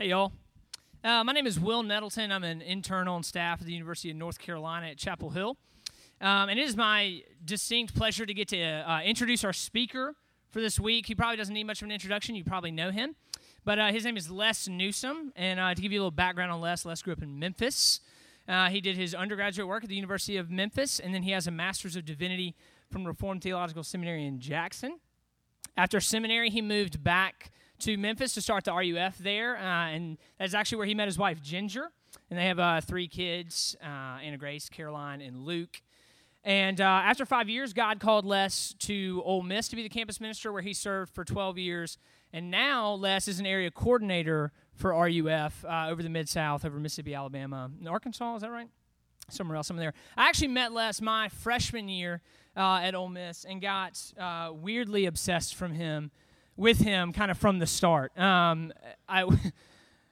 Hey, y'all. Uh, my name is Will Nettleton. I'm an intern on staff at the University of North Carolina at Chapel Hill. Um, and it is my distinct pleasure to get to uh, introduce our speaker for this week. He probably doesn't need much of an introduction. You probably know him. But uh, his name is Les Newsom. And uh, to give you a little background on Les, Les grew up in Memphis. Uh, he did his undergraduate work at the University of Memphis, and then he has a Master's of Divinity from Reformed Theological Seminary in Jackson. After seminary, he moved back to Memphis to start the RUF there, uh, and that's actually where he met his wife Ginger, and they have uh, three kids: uh, Anna Grace, Caroline, and Luke. And uh, after five years, God called Les to Ole Miss to be the campus minister, where he served for 12 years. And now Les is an area coordinator for RUF uh, over the Mid South, over Mississippi, Alabama, and Arkansas. Is that right? Somewhere else, somewhere there. I actually met Les my freshman year uh, at Ole Miss and got weirdly obsessed from him, with him, kind of from the start. Um, I.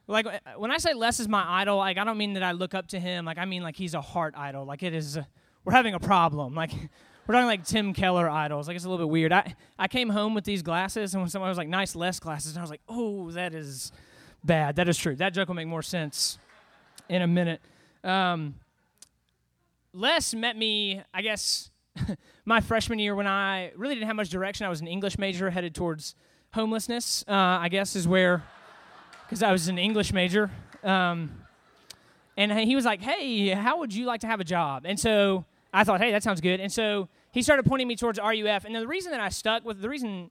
Like when I say Les is my idol, like I don't mean that I look up to him. Like I mean like he's a heart idol. Like it is, we're having a problem. Like we're talking like Tim Keller idols. Like it's a little bit weird. I, I came home with these glasses, and when someone was like, nice Les glasses, and I was like, oh, that is bad. That is true. That joke will make more sense in a minute. Um, Les met me, I guess, my freshman year when I really didn't have much direction. I was an English major headed towards homelessness, uh, I guess, is where, because I was an English major. Um, and he was like, hey, how would you like to have a job? And so I thought, hey, that sounds good. And so he started pointing me towards RUF. And the reason that I stuck with, the reason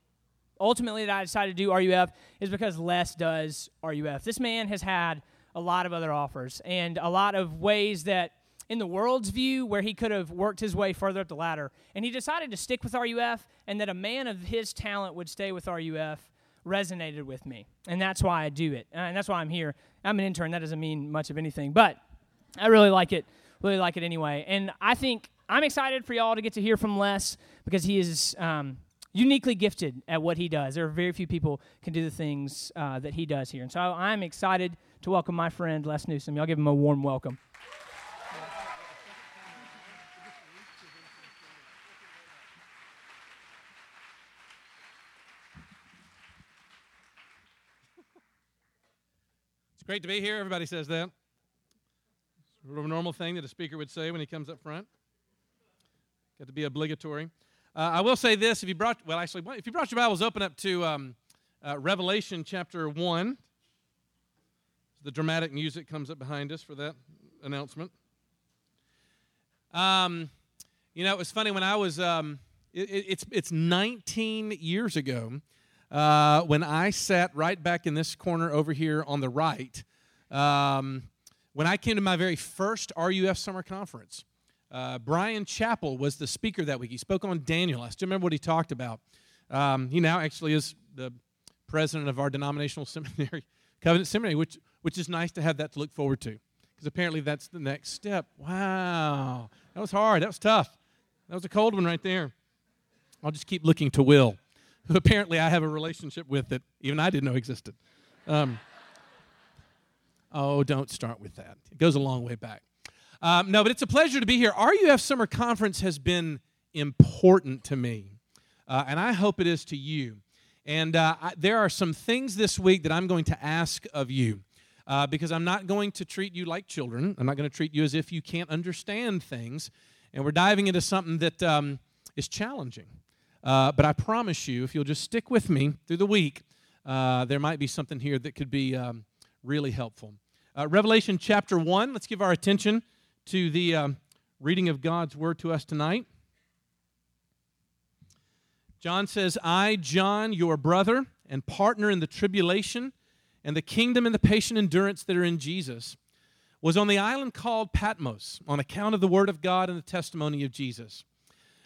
ultimately that I decided to do RUF is because Les does RUF. This man has had a lot of other offers and a lot of ways that in the world's view where he could have worked his way further up the ladder. And he decided to stick with RUF, and that a man of his talent would stay with RUF resonated with me. And that's why I do it. And that's why I'm here. I'm an intern. That doesn't mean much of anything, but I really like it. Really like it anyway. And I think I'm excited for y'all to get to hear from Les because he is um, uniquely gifted at what he does. There are very few people can do the things uh, that he does here. And so I'm excited to welcome my friend Les Newsom. Y'all give him a warm welcome. Great to be here. Everybody says that. It's a normal thing that a speaker would say when he comes up front. Got to be obligatory. Uh, I will say this: if you brought, well, actually, if you brought your Bibles, open up to um, uh, Revelation chapter one. The dramatic music comes up behind us for that announcement. Um, you know, it was funny when I was. Um, it, it's it's 19 years ago uh, when I sat right back in this corner over here on the right, um, when I came to my very first RUF summer conference, uh, Bryan Chapell was the speaker that week. He spoke on Daniel. I still remember what he talked about. Um, he now actually is the president of our denominational seminary, Covenant Seminary, which, which is nice to have that to look forward to because apparently that's the next step. Wow. That was hard. That was tough. That was a cold one right there. I'll just keep looking to Will who apparently I have a relationship with that even I didn't know existed. Um, oh, don't start with that. It goes a long way back. Um, no, but it's a pleasure to be here. RUF Summer Conference has been important to me, uh, and I hope it is to you. And uh, I, there are some things this week that I'm going to ask of you. Uh, because I'm not going to treat you like children. I'm not going to treat you as if you can't understand things. And we're diving into something that um, is challenging. Uh, but I promise you, if you'll just stick with me through the week, uh, there might be something here that could be um, really helpful. Uh, Revelation chapter 1, let's give our attention to the um, reading of God's word to us tonight. John says, I, John, your brother and partner in the tribulation and the kingdom and the patient endurance that are in Jesus, was on the island called Patmos on account of the word of God and the testimony of Jesus.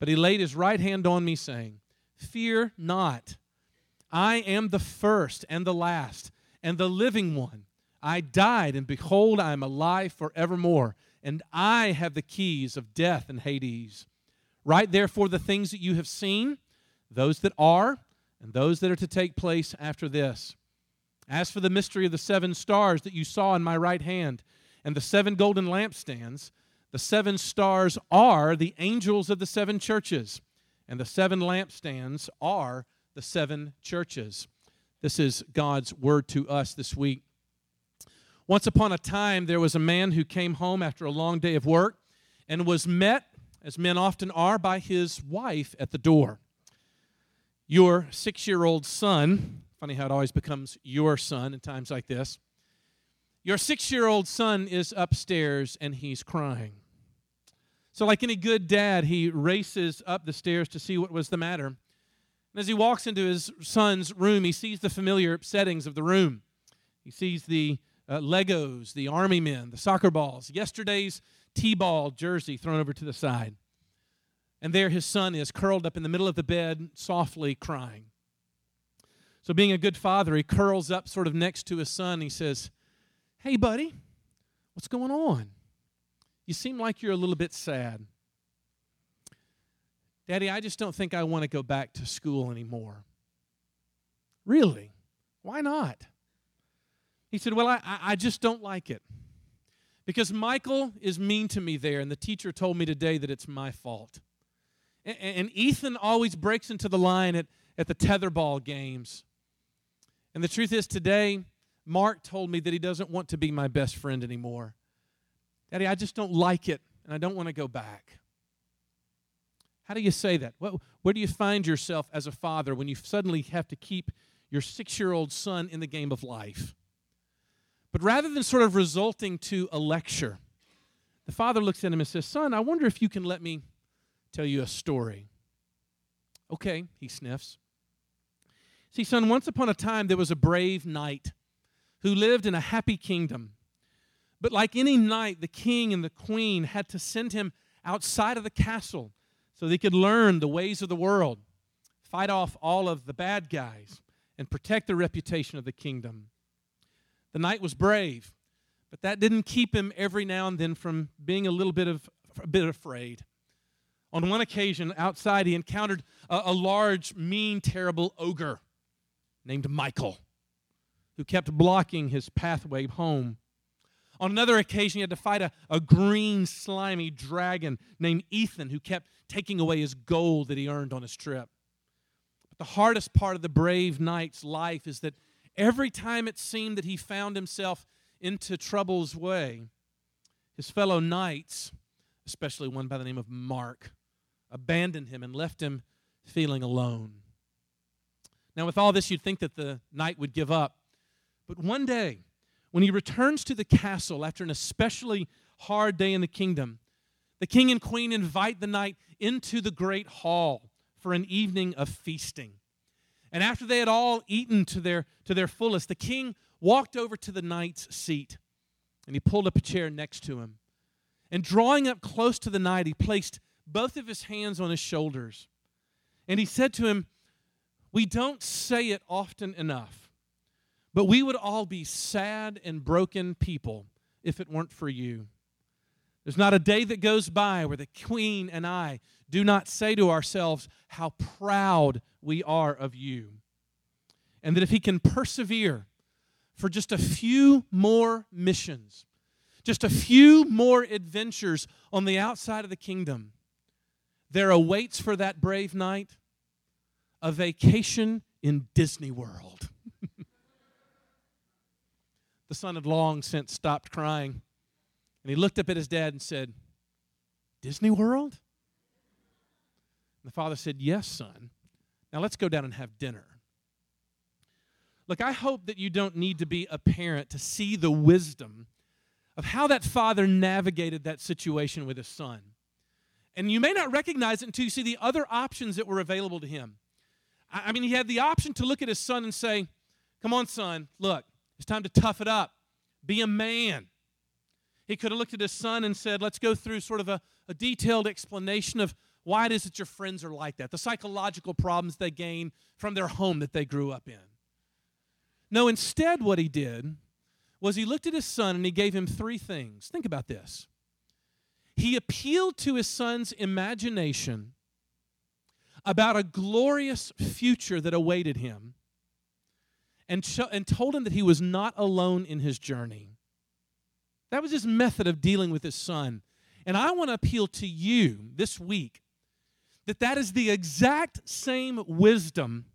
But he laid his right hand on me, saying, Fear not. I am the first and the last and the living one. I died, and behold, I am alive forevermore, and I have the keys of death and Hades. Write therefore the things that you have seen, those that are, and those that are to take place after this. As for the mystery of the seven stars that you saw in my right hand, and the seven golden lampstands, the seven stars are the angels of the seven churches, and the seven lampstands are the seven churches. This is God's word to us this week. Once upon a time, there was a man who came home after a long day of work and was met, as men often are, by his wife at the door. Your six year old son, funny how it always becomes your son in times like this, your six year old son is upstairs and he's crying. So, like any good dad, he races up the stairs to see what was the matter. And as he walks into his son's room, he sees the familiar settings of the room. He sees the uh, Legos, the army men, the soccer balls, yesterday's T ball jersey thrown over to the side. And there his son is curled up in the middle of the bed, softly crying. So, being a good father, he curls up sort of next to his son. He says, Hey, buddy, what's going on? You seem like you're a little bit sad. Daddy, I just don't think I want to go back to school anymore. Really? Why not? He said, Well, I, I just don't like it. Because Michael is mean to me there, and the teacher told me today that it's my fault. And, and Ethan always breaks into the line at, at the tetherball games. And the truth is, today, Mark told me that he doesn't want to be my best friend anymore. Daddy, I just don't like it, and I don't want to go back. How do you say that? where do you find yourself as a father when you suddenly have to keep your six year old son in the game of life? But rather than sort of resulting to a lecture, the father looks at him and says, Son, I wonder if you can let me tell you a story. Okay, he sniffs. See, son, once upon a time there was a brave knight who lived in a happy kingdom. But like any knight, the king and the queen had to send him outside of the castle so they could learn the ways of the world, fight off all of the bad guys, and protect the reputation of the kingdom. The knight was brave, but that didn't keep him every now and then from being a little bit of a bit afraid. On one occasion, outside, he encountered a, a large, mean, terrible ogre named Michael, who kept blocking his pathway home. On another occasion, he had to fight a, a green, slimy dragon named Ethan, who kept taking away his gold that he earned on his trip. But the hardest part of the brave knight's life is that every time it seemed that he found himself into trouble's way, his fellow knights, especially one by the name of Mark, abandoned him and left him feeling alone. Now, with all this, you'd think that the knight would give up. But one day, when he returns to the castle after an especially hard day in the kingdom, the king and queen invite the knight into the great hall for an evening of feasting. And after they had all eaten to their, to their fullest, the king walked over to the knight's seat and he pulled up a chair next to him. And drawing up close to the knight, he placed both of his hands on his shoulders. And he said to him, We don't say it often enough, but we would all be sad and broken people if it weren't for you. There's not a day that goes by where the queen and I do not say to ourselves how proud we are of you. And that if he can persevere for just a few more missions, just a few more adventures on the outside of the kingdom, there awaits for that brave knight a vacation in Disney World. The son had long since stopped crying, and he looked up at his dad and said, Disney World? And the father said, Yes, son. Now let's go down and have dinner. Look, I hope that you don't need to be a parent to see the wisdom of how that father navigated that situation with his son. And you may not recognize it until you see the other options that were available to him. I mean, he had the option to look at his son and say, Come on, son, look, it's time to tough it up, be a man. He could have looked at his son and said, Let's go through sort of a, a detailed explanation of why it is that your friends are like that, the psychological problems they gain from their home that they grew up in. No, instead, what he did was he looked at his son and he gave him three things. Think about this. He appealed to his son's imagination about a glorious future that awaited him and, ch- and told him that he was not alone in his journey. That was his method of dealing with his son. And I want to appeal to you this week that that is the exact same wisdom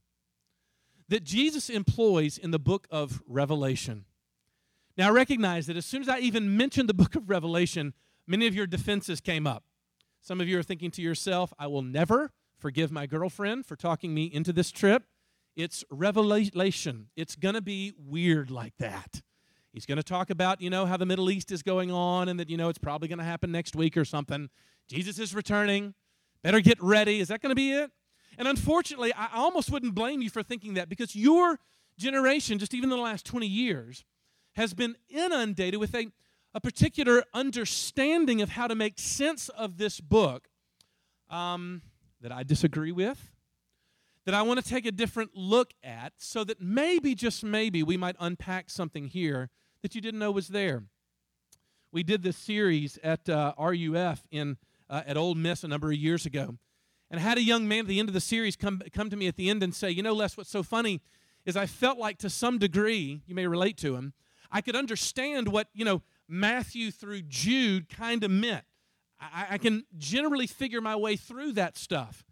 that Jesus employs in the book of Revelation. Now, recognize that as soon as I even mentioned the book of Revelation, many of your defenses came up. Some of you are thinking to yourself, I will never forgive my girlfriend for talking me into this trip. It's revelation. It's going to be weird like that. He's going to talk about, you know, how the Middle East is going on and that, you know, it's probably going to happen next week or something. Jesus is returning. Better get ready. Is that going to be it? And unfortunately, I almost wouldn't blame you for thinking that because your generation, just even in the last 20 years, has been inundated with a, a particular understanding of how to make sense of this book um, that I disagree with, that I want to take a different look at, so that maybe, just maybe, we might unpack something here that you didn't know was there. We did this series at uh, RUF in uh, at Ole Miss a number of years ago, and I had a young man at the end of the series come come to me at the end and say, "You know, Les, what's so funny is I felt like to some degree, you may relate to him, I could understand what you know Matthew through Jude kind of meant. I, I can generally figure my way through that stuff."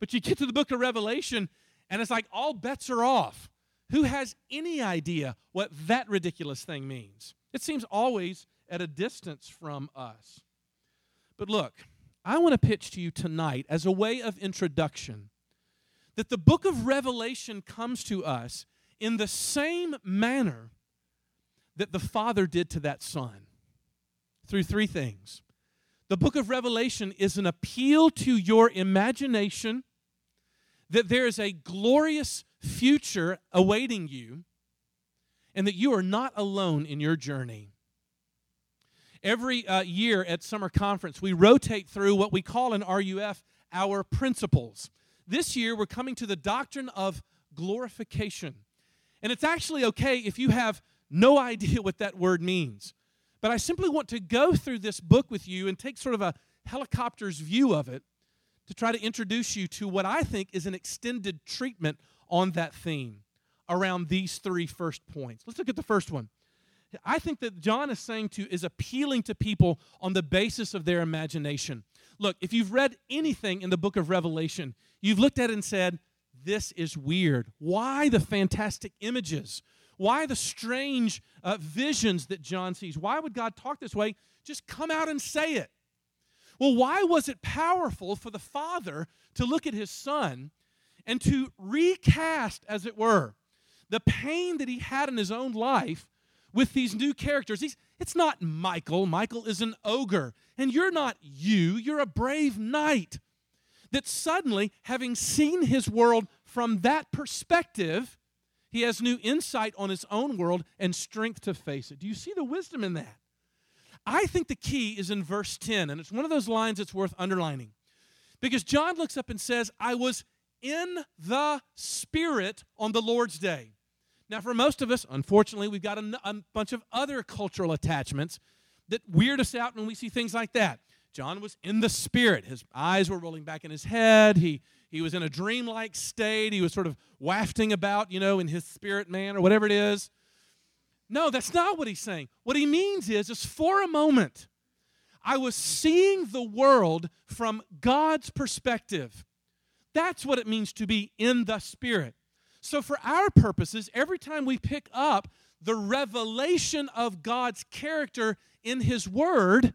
But you get to the book of Revelation, and it's like all bets are off. Who has any idea what that ridiculous thing means? It seems always at a distance from us. But look, I want to pitch to you tonight as a way of introduction that the book of Revelation comes to us in the same manner that the Father did to that Son through three things. The book of Revelation is an appeal to your imagination that there is a glorious future awaiting you and that you are not alone in your journey. Every uh, year at summer conference, we rotate through what we call in RUF our principles. This year, we're coming to the doctrine of glorification. And it's actually okay if you have no idea what that word means. But I simply want to go through this book with you and take sort of a helicopter's view of it to try to introduce you to what I think is an extended treatment on that theme around these three first points. Let's look at the first one. I think that John is saying to is appealing to people on the basis of their imagination. Look, if you've read anything in the book of Revelation, you've looked at it and said, This is weird. Why the fantastic images? Why the strange uh, visions that John sees? Why would God talk this way? Just come out and say it. Well, why was it powerful for the father to look at his son and to recast, as it were, the pain that he had in his own life with these new characters? He's, it's not Michael. Michael is an ogre. And you're not you, you're a brave knight. That suddenly, having seen his world from that perspective, he has new insight on his own world and strength to face it. Do you see the wisdom in that? I think the key is in verse 10, and it's one of those lines that's worth underlining. Because John looks up and says, I was in the Spirit on the Lord's day. Now, for most of us, unfortunately, we've got a, a, bunch of other cultural attachments that weird us out when we see things like that. John was in the Spirit. His eyes were rolling back in his head. He, he was in a dreamlike state. He was sort of wafting about, you know, in his spirit man or whatever it is. No, that's not what he's saying. What he means is, is for a moment, I was seeing the world from God's perspective. That's what it means to be in the Spirit. So, for our purposes, every time we pick up the revelation of God's character in His Word,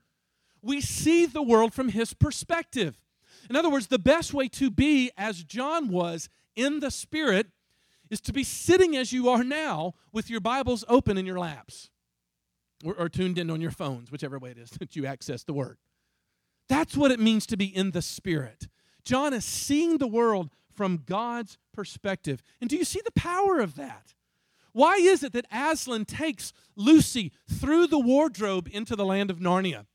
we see the world from His perspective. In other words, the best way to be as John was in the Spirit is to be sitting as you are now with your Bibles open in your laps or, or tuned in on your phones, whichever way it is that you access the Word. That's what it means to be in the Spirit. John is seeing the world from God's perspective. And do you see the power of that? Why is it that Aslan takes Lucy through the wardrobe into the land of Narnia?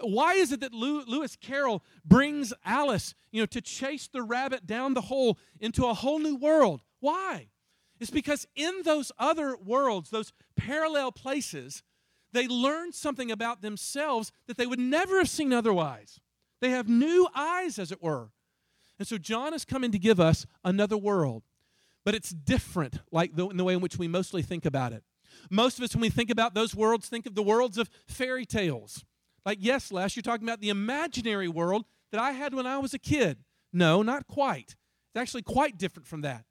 Why is it that Lewis Carroll brings Alice, you know, to chase the rabbit down the hole into a whole new world? Why? It's because in those other worlds, those parallel places, they learn something about themselves that they would never have seen otherwise. They have new eyes, as it were. And so John is coming to give us another world, but it's different, like the, in the way in which we mostly think about it. Most of us, when we think about those worlds, think of the worlds of fairy tales. Like, yes, Les, you're talking about the imaginary world that I had when I was a kid. No, not quite. It's actually quite different from that.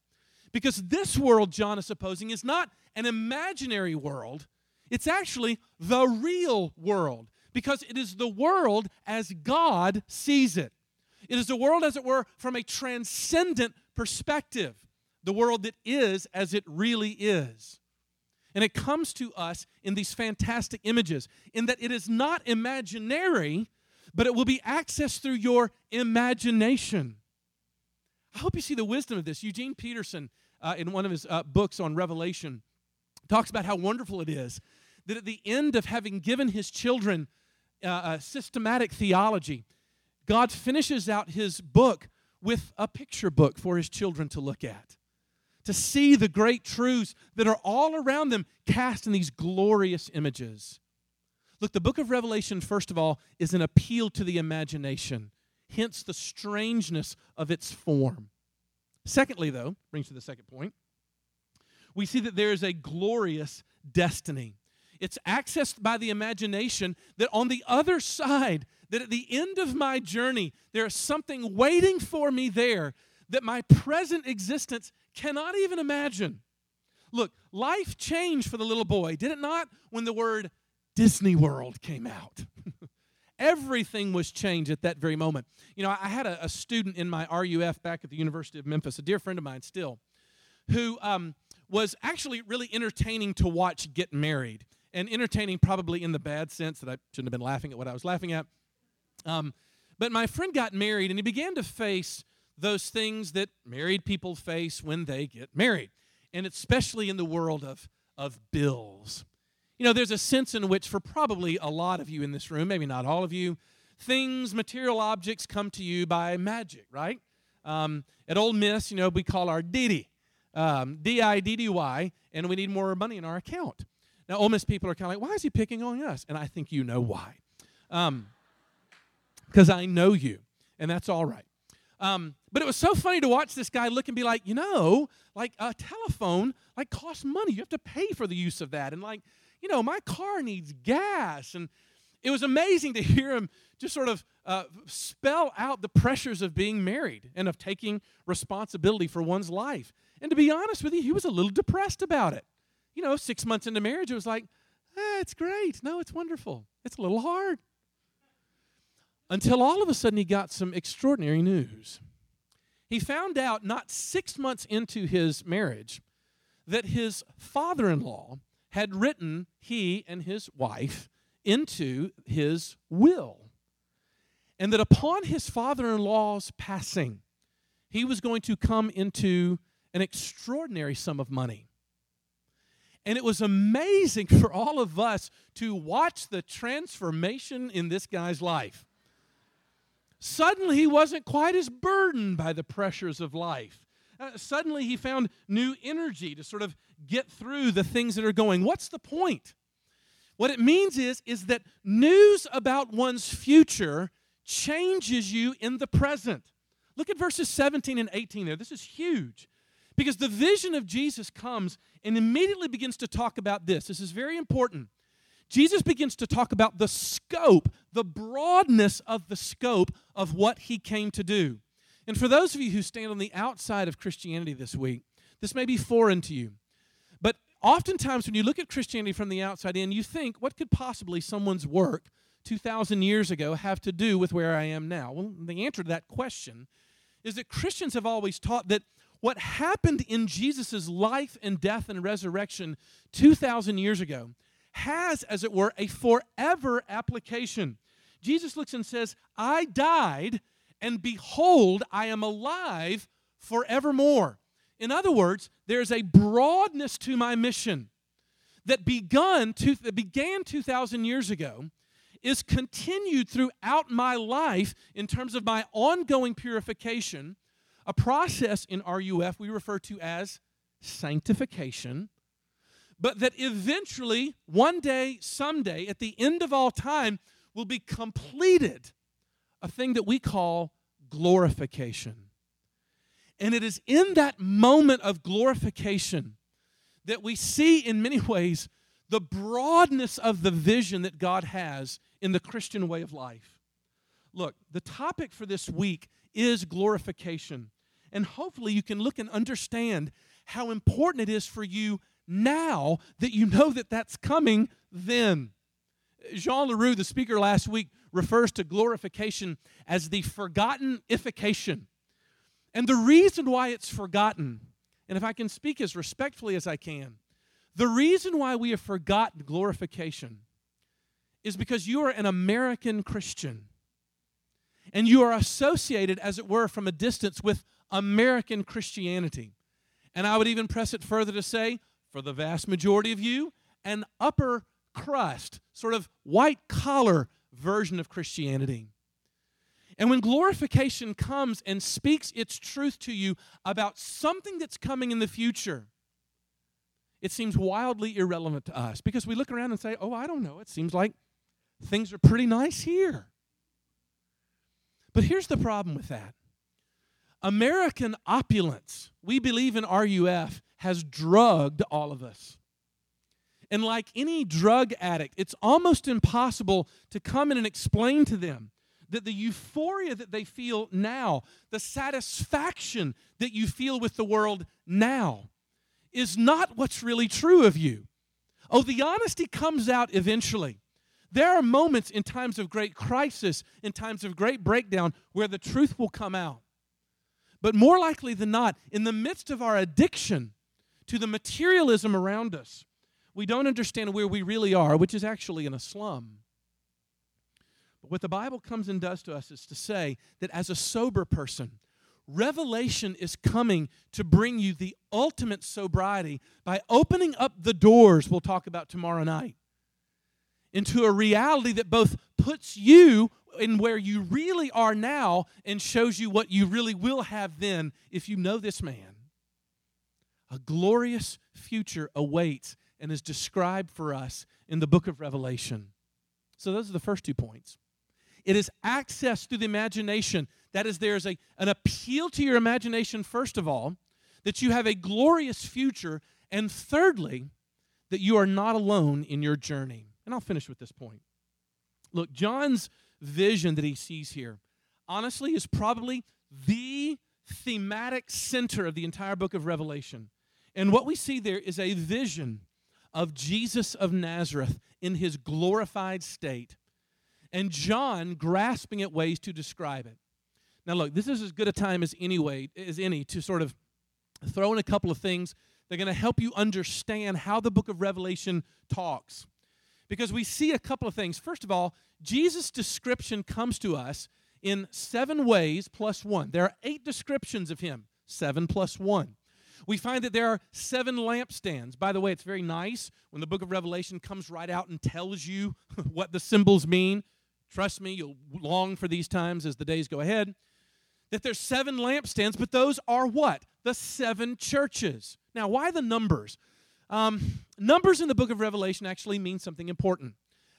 Because this world, John is supposing, is not an imaginary world, it's actually the real world. Because it is the world as God sees it. It is the world, as it were, from a transcendent perspective, the world that is as it really is. And it comes to us in these fantastic images, in that it is not imaginary, but it will be accessed through your imagination. I hope you see the wisdom of this. Eugene Peterson, uh, in one of his uh, books on Revelation, talks about how wonderful it is that at the end of having given his children uh, a systematic theology, God finishes out his book with a picture book for his children to look at to see the great truths that are all around them cast in these glorious images. Look, the book of Revelation, first of all, is an appeal to the imagination, hence the strangeness of its form. Secondly, though, brings to the second point, we see that there is a glorious destiny. It's accessed by the imagination that on the other side, that at the end of my journey, there is something waiting for me there that my present existence cannot even imagine. Look, life changed for the little boy, did it not, when the word Disney World came out? Everything was changed at that very moment. You know, I had a, a, student in my RUF back at the University of Memphis, a dear friend of mine still, who um, was actually really entertaining to watch get married. And entertaining probably in the bad sense that I shouldn't have been laughing at what I was laughing at. Um, but my friend got married and he began to face those things that married people face when they get married, and especially in the world of, of bills. You know, there's a sense in which, for probably a lot of you in this room, maybe not all of you, things, material objects come to you by magic, right? Um, at Ole Miss, you know, we call our Didi, um, D I D D Y, and we need more money in our account. Now, Ole Miss people are kind of like, why is he picking on us? And I think you know why. Because um, I know you, and that's all right. Um, but it was so funny to watch this guy look and be like, you know, like a telephone like costs money. You have to pay for the use of that. And like, you know, my car needs gas. And it was amazing to hear him just sort of uh, spell out the pressures of being married and of taking responsibility for one's life. And to be honest with you, he was a little depressed about it. You know, six months into marriage, it was like, eh, it's great. No, it's wonderful. It's a little hard until all of a sudden he got some extraordinary news. He found out not six months into his marriage that his father in law had written he and his wife into his will. And that upon his father in law's passing, he was going to come into an extraordinary sum of money. And it was amazing for all of us to watch the transformation in this guy's life suddenly he wasn't quite as burdened by the pressures of life. Uh, suddenly he found new energy to sort of get through the things that are going. What's the point? What it means is, is that news about one's future changes you in the present. Look at verses 17 and 18 there. This is huge. Because the vision of Jesus comes and immediately begins to talk about this. This is very important. Jesus begins to talk about the scope, the broadness of the scope of what he came to do. And for those of you who stand on the outside of Christianity this week, this may be foreign to you. But oftentimes, when you look at Christianity from the outside in, you think, what could possibly someone's work 2,000 years ago have to do with where I am now? Well, the answer to that question is that Christians have always taught that what happened in Jesus' life and death and resurrection 2,000 years ago has, as it were, a forever application. Jesus looks and says, I died, and behold, I am alive forevermore. In other words, there's a broadness to my mission that begun to, that began 2,000 years ago is continued throughout my life in terms of my ongoing purification, a process in RUF we refer to as sanctification, but that eventually, one day, someday, at the end of all time, will be completed a thing that we call glorification. And it is in that moment of glorification that we see, in many ways, the broadness of the vision that God has in the Christian way of life. Look, the topic for this week is glorification. And hopefully, you can look and understand how important it is for you now that you know that that's coming then. Jean Larroux, the speaker last week, refers to glorification as the forgotten ification. And the reason why it's forgotten, and if I can speak as respectfully as I can, the reason why we have forgotten glorification is because you are an American Christian and you are associated, as it were, from a distance with American Christianity. And I would even press it further to say, for the vast majority of you, an upper crust, sort of white collar version of Christianity. And when glorification comes and speaks its truth to you about something that's coming in the future, it seems wildly irrelevant to us because we look around and say, oh, I don't know. It seems like things are pretty nice here. But here's the problem with that American opulence, we believe in RUF, has drugged all of us. And like any drug addict, it's almost impossible to come in and explain to them that the euphoria that they feel now, the satisfaction that you feel with the world now, is not what's really true of you. Oh, the honesty comes out eventually. There are moments in times of great crisis, in times of great breakdown, where the truth will come out. But more likely than not, in the midst of our addiction to the materialism around us, we don't understand where we really are, which is actually in a slum. But what the Bible comes and does to us is to say that as a sober person, revelation is coming to bring you the ultimate sobriety by opening up the doors we'll talk about tomorrow night into a reality that both puts you in where you really are now and shows you what you really will have then if you know this man. A glorious future awaits and is described for us in the book of Revelation. So, those are the first two points. It is access through the imagination. That is, there's a, an appeal to your imagination, first of all, that you have a glorious future. And thirdly, that you are not alone in your journey. And I'll finish with this point. Look, John's vision that he sees here, honestly, is probably the thematic center of the entire book of Revelation. And what we see there is a vision of Jesus of Nazareth in his glorified state and John grasping at ways to describe it. Now, look, this is as good a time as any way as any to sort of throw in a couple of things that are going to help you understand how the book of Revelation talks. Because we see a couple of things. First of all, Jesus' description comes to us in seven ways plus one. There are eight descriptions of him, seven plus one. We find that there are seven lampstands. By the way, it's very nice when the book of Revelation comes right out and tells you what the symbols mean. Trust me, you'll long for these times as the days go ahead. That there's seven lampstands, but those are what? The seven churches. Now, why the numbers? Um, numbers in the book of Revelation actually mean something important.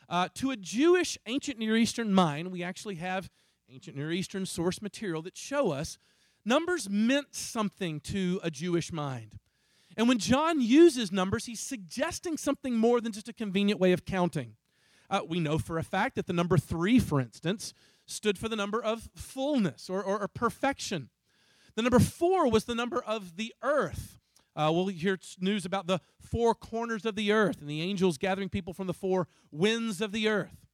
Uh, to a Jewish ancient Near Eastern mind, we actually have ancient Near Eastern source material that show us numbers meant something to a Jewish mind. And when John uses numbers, he's suggesting something more than just a convenient way of counting. Uh, we know for a fact that the number three, for instance, stood for the number of fullness or, or, or perfection. The number four was the number of the earth. Uh, we'll hear news about the four corners of the earth and the angels gathering people from the four winds of the earth.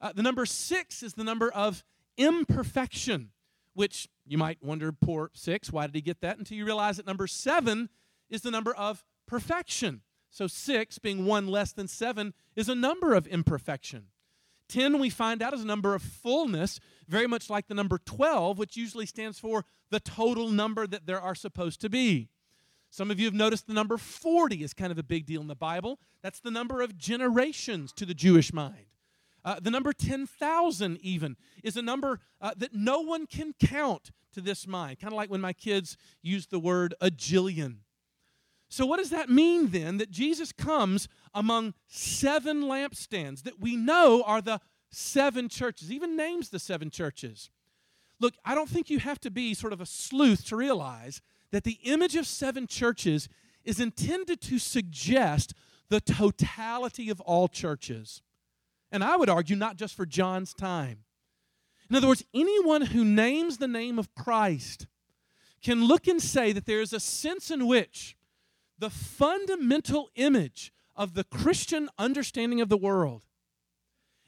Uh, the number six is the number of imperfection. Which you might wonder, poor six, why did he get that? Until you realize that number seven is the number of perfection. So six, being one less than seven, is a number of imperfection. 10, we find out, is a number of fullness, very much like the number 12, which usually stands for the total number that there are supposed to be. Some of you have noticed the number 40 is kind of a big deal in the Bible. That's the number of generations to the Jewish mind. Uh, the number 10,000, even, is a number uh, that no one can count to this mind. Kind of like when my kids use the word a jillion. So, what does that mean then that Jesus comes among seven lampstands that we know are the seven churches, even names the seven churches? Look, I don't think you have to be sort of a sleuth to realize that the image of seven churches is intended to suggest the totality of all churches. And I would argue not just for John's time. In other words, anyone who names the name of Christ can look and say that there is a sense in which the fundamental image of the Christian understanding of the world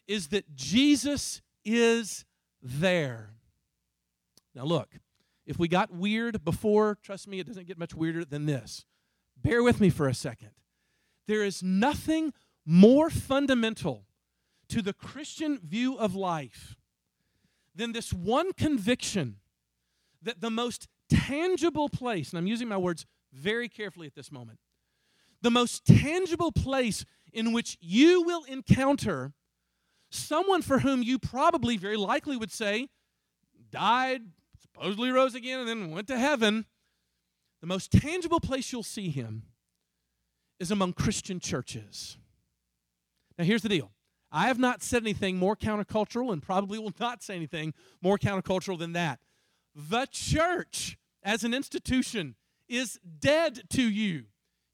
is that Jesus is there. Now, look, if we got weird before, trust me, it doesn't get much weirder than this. Bear with me for a second. There is nothing more fundamental to the Christian view of life then this one conviction that the most tangible place, and I'm using my words very carefully at this moment. The most tangible place in which you will encounter someone for whom you probably very likely would say died, supposedly rose again, and then went to heaven. The most tangible place you'll see him is among Christian churches. Now, here's the deal I have not said anything more countercultural and probably will not say anything more countercultural than that. The church as an institution is dead to you.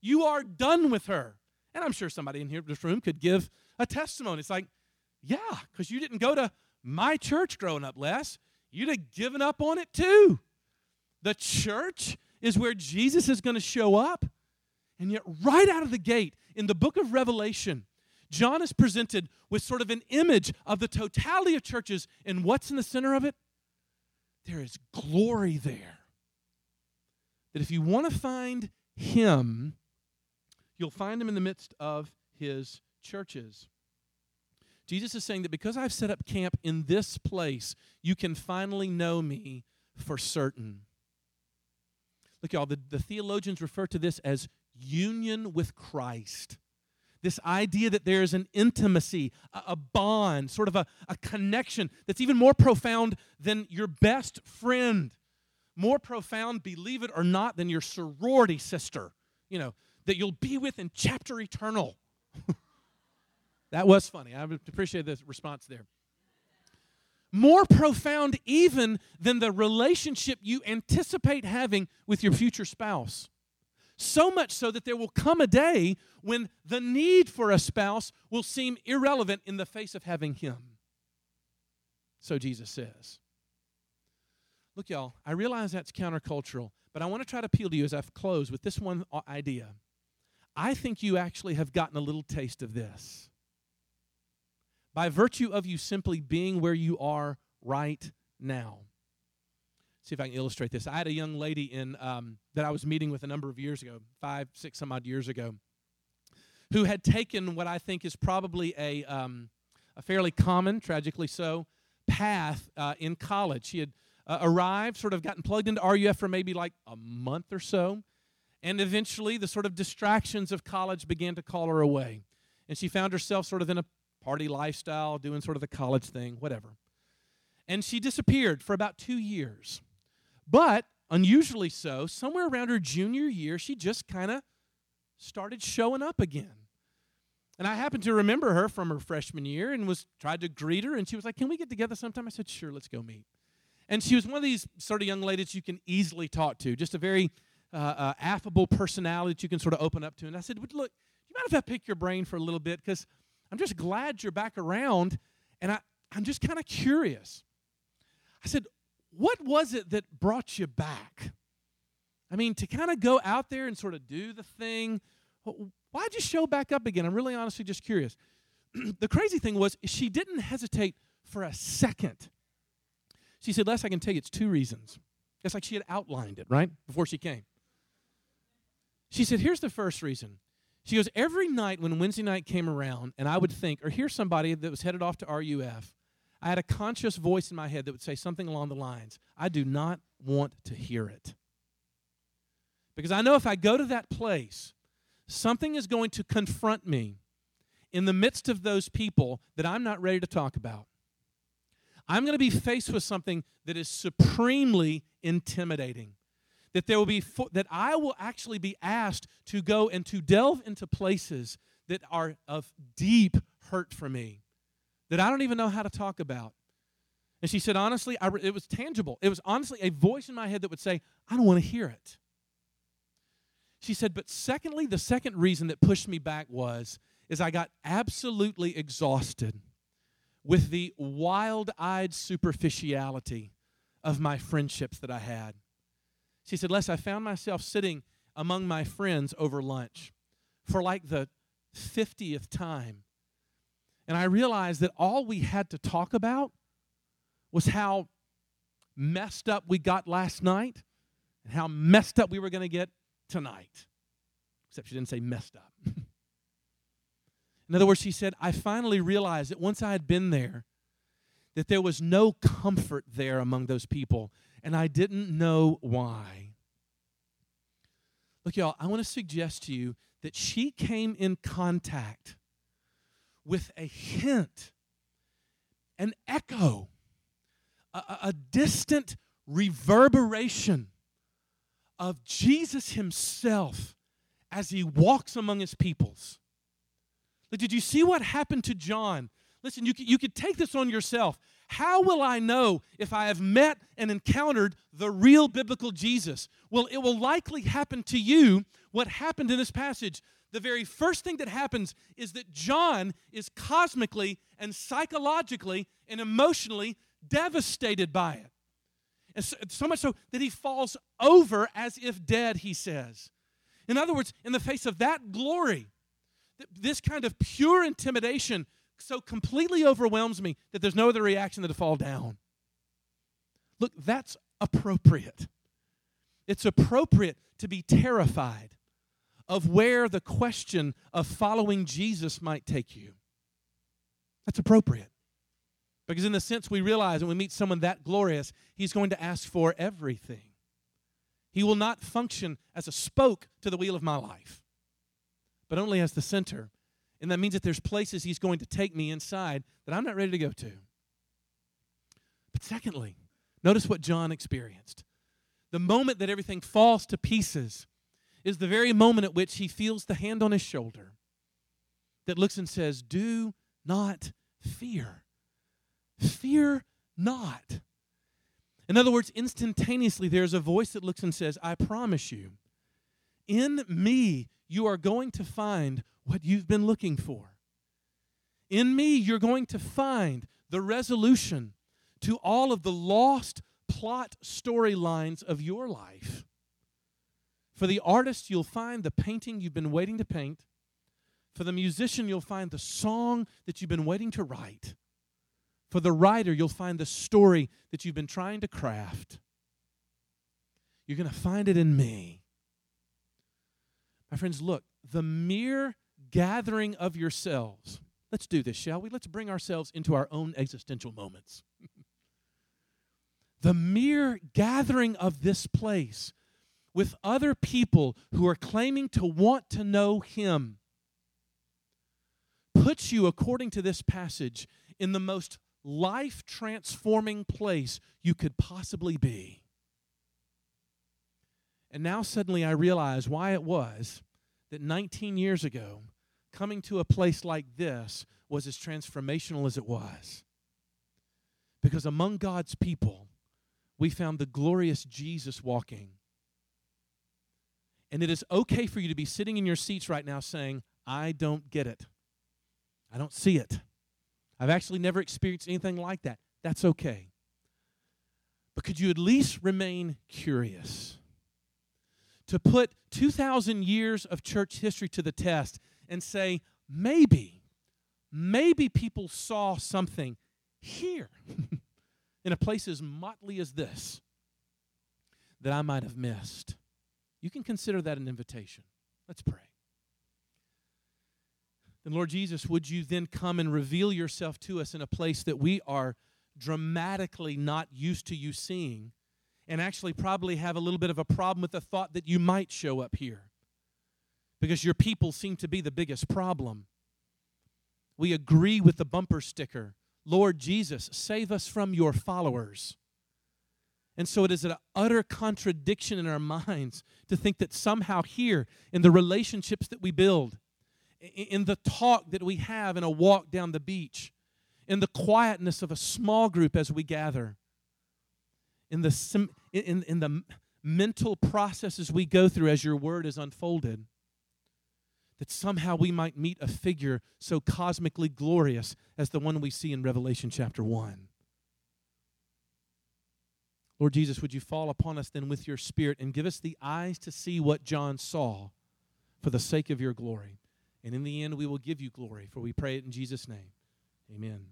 You are done with her. And I'm sure somebody in here in this room could give a testimony. It's like, yeah, because you didn't go to my church growing up, Les. You'd have given up on it too. The church is where Jesus is going to show up. And yet, right out of the gate in the book of Revelation, John is presented with sort of an image of the totality of churches. And what's in the center of it? There is glory there that if you want to find him, you'll find him in the midst of his churches. Jesus is saying that because I've set up camp in this place, you can finally know me for certain. Look, y'all, the, the theologians refer to this as union with Christ. This idea that there is an intimacy, a, bond, sort of a, a connection that's even more profound than your best friend more profound, believe it or not, than your sorority sister, you know, that you'll be with in chapter eternal. that was funny. I appreciate the response there. More profound even than the relationship you anticipate having with your future spouse. So much so that there will come a day when the need for a spouse will seem irrelevant in the face of having him. So Jesus says. Look, y'all, I realize that's countercultural, but I want to try to appeal to you as I've closed with this one idea. I think you actually have gotten a little taste of this. By virtue of you simply being where you are right now. See if I can illustrate this. I had a young lady in um, that I was meeting with a number of years ago, five, six, some odd years ago, who had taken what I think is probably a um, a fairly common, tragically so, path uh, in college. She had uh, arrived, sort of gotten plugged into RUF for maybe like a month or so. And eventually, the sort of distractions of college began to call her away. And she found herself sort of in a party lifestyle, doing sort of the college thing, whatever. And she disappeared for about two years. But, unusually so, somewhere around her junior year, she just kind of started showing up again. And I happened to remember her from her freshman year and was tried to greet her, and she was like, Can we get together sometime? I said, Sure, let's go meet. And she was one of these sort of young ladies you can easily talk to, just a very uh, uh, affable personality that you can sort of open up to. And I said, Look, do you mind if I pick your brain for a little bit? Because I'm just glad you're back around, and I, I'm just kind of curious. I said, What was it that brought you back? I mean, to kind of go out there and sort of do the thing, why'd you show back up again? I'm really honestly just curious. the crazy thing was, she didn't hesitate for a second She said, Les, I can tell you it's two reasons. It's like she had outlined it, right? Before she came. She said, Here's the first reason. She goes, Every night when Wednesday night came around, and I would think, or hear somebody that was headed off to RUF, I had a conscious voice in my head that would say something along the lines I do not want to hear it. Because I know if I go to that place, something is going to confront me in the midst of those people that I'm not ready to talk about. I'm going to be faced with something that is supremely intimidating. That there will be fo- that I will actually be asked to go and to delve into places that are of deep hurt for me that I don't even know how to talk about. And she said, honestly, I, it was tangible. It was honestly a voice in my head that would say, I don't want to hear it. She said, but secondly, the second reason that pushed me back was, is I got absolutely exhausted with the wild-eyed superficiality of my friendships that I had. She said, Les, I found myself sitting among my friends over lunch for like the 50th time and I realized that all we had to talk about was how messed up we got last night and how messed up we were going to get tonight. Except she didn't say messed up. In other words, she said, I finally realized that once I had been there, that there was no comfort there among those people, and I didn't know why. Look, y'all, I want to suggest to you that she came in contact with a hint, an echo, a, a distant reverberation of Jesus himself as he walks among his peoples. Did you see what happened to John? Listen, you, you could take this on yourself. How will I know if I have met and encountered the real biblical Jesus? Well, it will likely happen to you what happened in this passage the very first thing that happens is that John is cosmically and psychologically and emotionally devastated by it. And so, so, much so that he falls over as if dead, he says. In other words, in the face of that glory, this kind of pure intimidation so completely overwhelms me that there's no other reaction than to fall down. Look, that's appropriate. It's appropriate to be terrified of where the question of following Jesus might take you. That's appropriate. Because, in the sense, we realize when we meet someone that glorious, he's going to ask for everything. He will not function as a spoke to the wheel of my life, but only as the center. And that means that there's places he's going to take me inside that I'm not ready to go to. But, secondly, notice what John experienced. The moment that everything falls to pieces, is the very moment at which he feels the hand on his shoulder that looks and says, Do not fear. Fear not. In other words, instantaneously, there's a voice that looks and says, I promise you, in me, you are going to find what you've been looking for. In me, you're going to find the resolution to all of the lost plot storylines of your life. For the artist, you'll find the painting you've been waiting to paint. For the musician, you'll find the song that you've been waiting to write. For the writer, you'll find the story that you've been trying to craft. You're going to find it in me. My friends, look, the mere gathering of yourselves. Let's do this, shall we? Let's bring ourselves into our own existential moments. the mere gathering of this place with other people who are claiming to want to know Him puts you, according to this passage, in the most life transforming place you could possibly be. And now suddenly I realize why it was that 19 years ago, coming to a place like this was as transformational as it was. Because among God's people, we found the glorious Jesus walking and it is okay for you to be sitting in your seats right now saying, I don't get it. I don't see it. I've actually never experienced anything like that. That's okay. But could you at least remain curious? To put 2,000 years of church history to the test and say, maybe, maybe people saw something here in a place as motley as this that I might have missed. You can consider that an invitation. Let's pray. Then, Lord Jesus, would you then come and reveal yourself to us in a place that we are dramatically not used to you seeing, and actually probably have a little bit of a problem with the thought that you might show up here because your people seem to be the biggest problem. We agree with the bumper sticker Lord Jesus, save us from your followers. And so it is an utter contradiction in our minds to think that somehow here, in the relationships that we build, in the talk that we have in a walk down the beach, in the quietness of a small group as we gather, in the, in, in the mental processes we go through as your word is unfolded, that somehow we might meet a figure so cosmically glorious as the one we see in Revelation chapter 1. Lord Jesus, would you fall upon us then with your Spirit and give us the eyes to see what John saw for the sake of your glory? And in the end, we will give you glory, for we pray it in Jesus' name. Amen.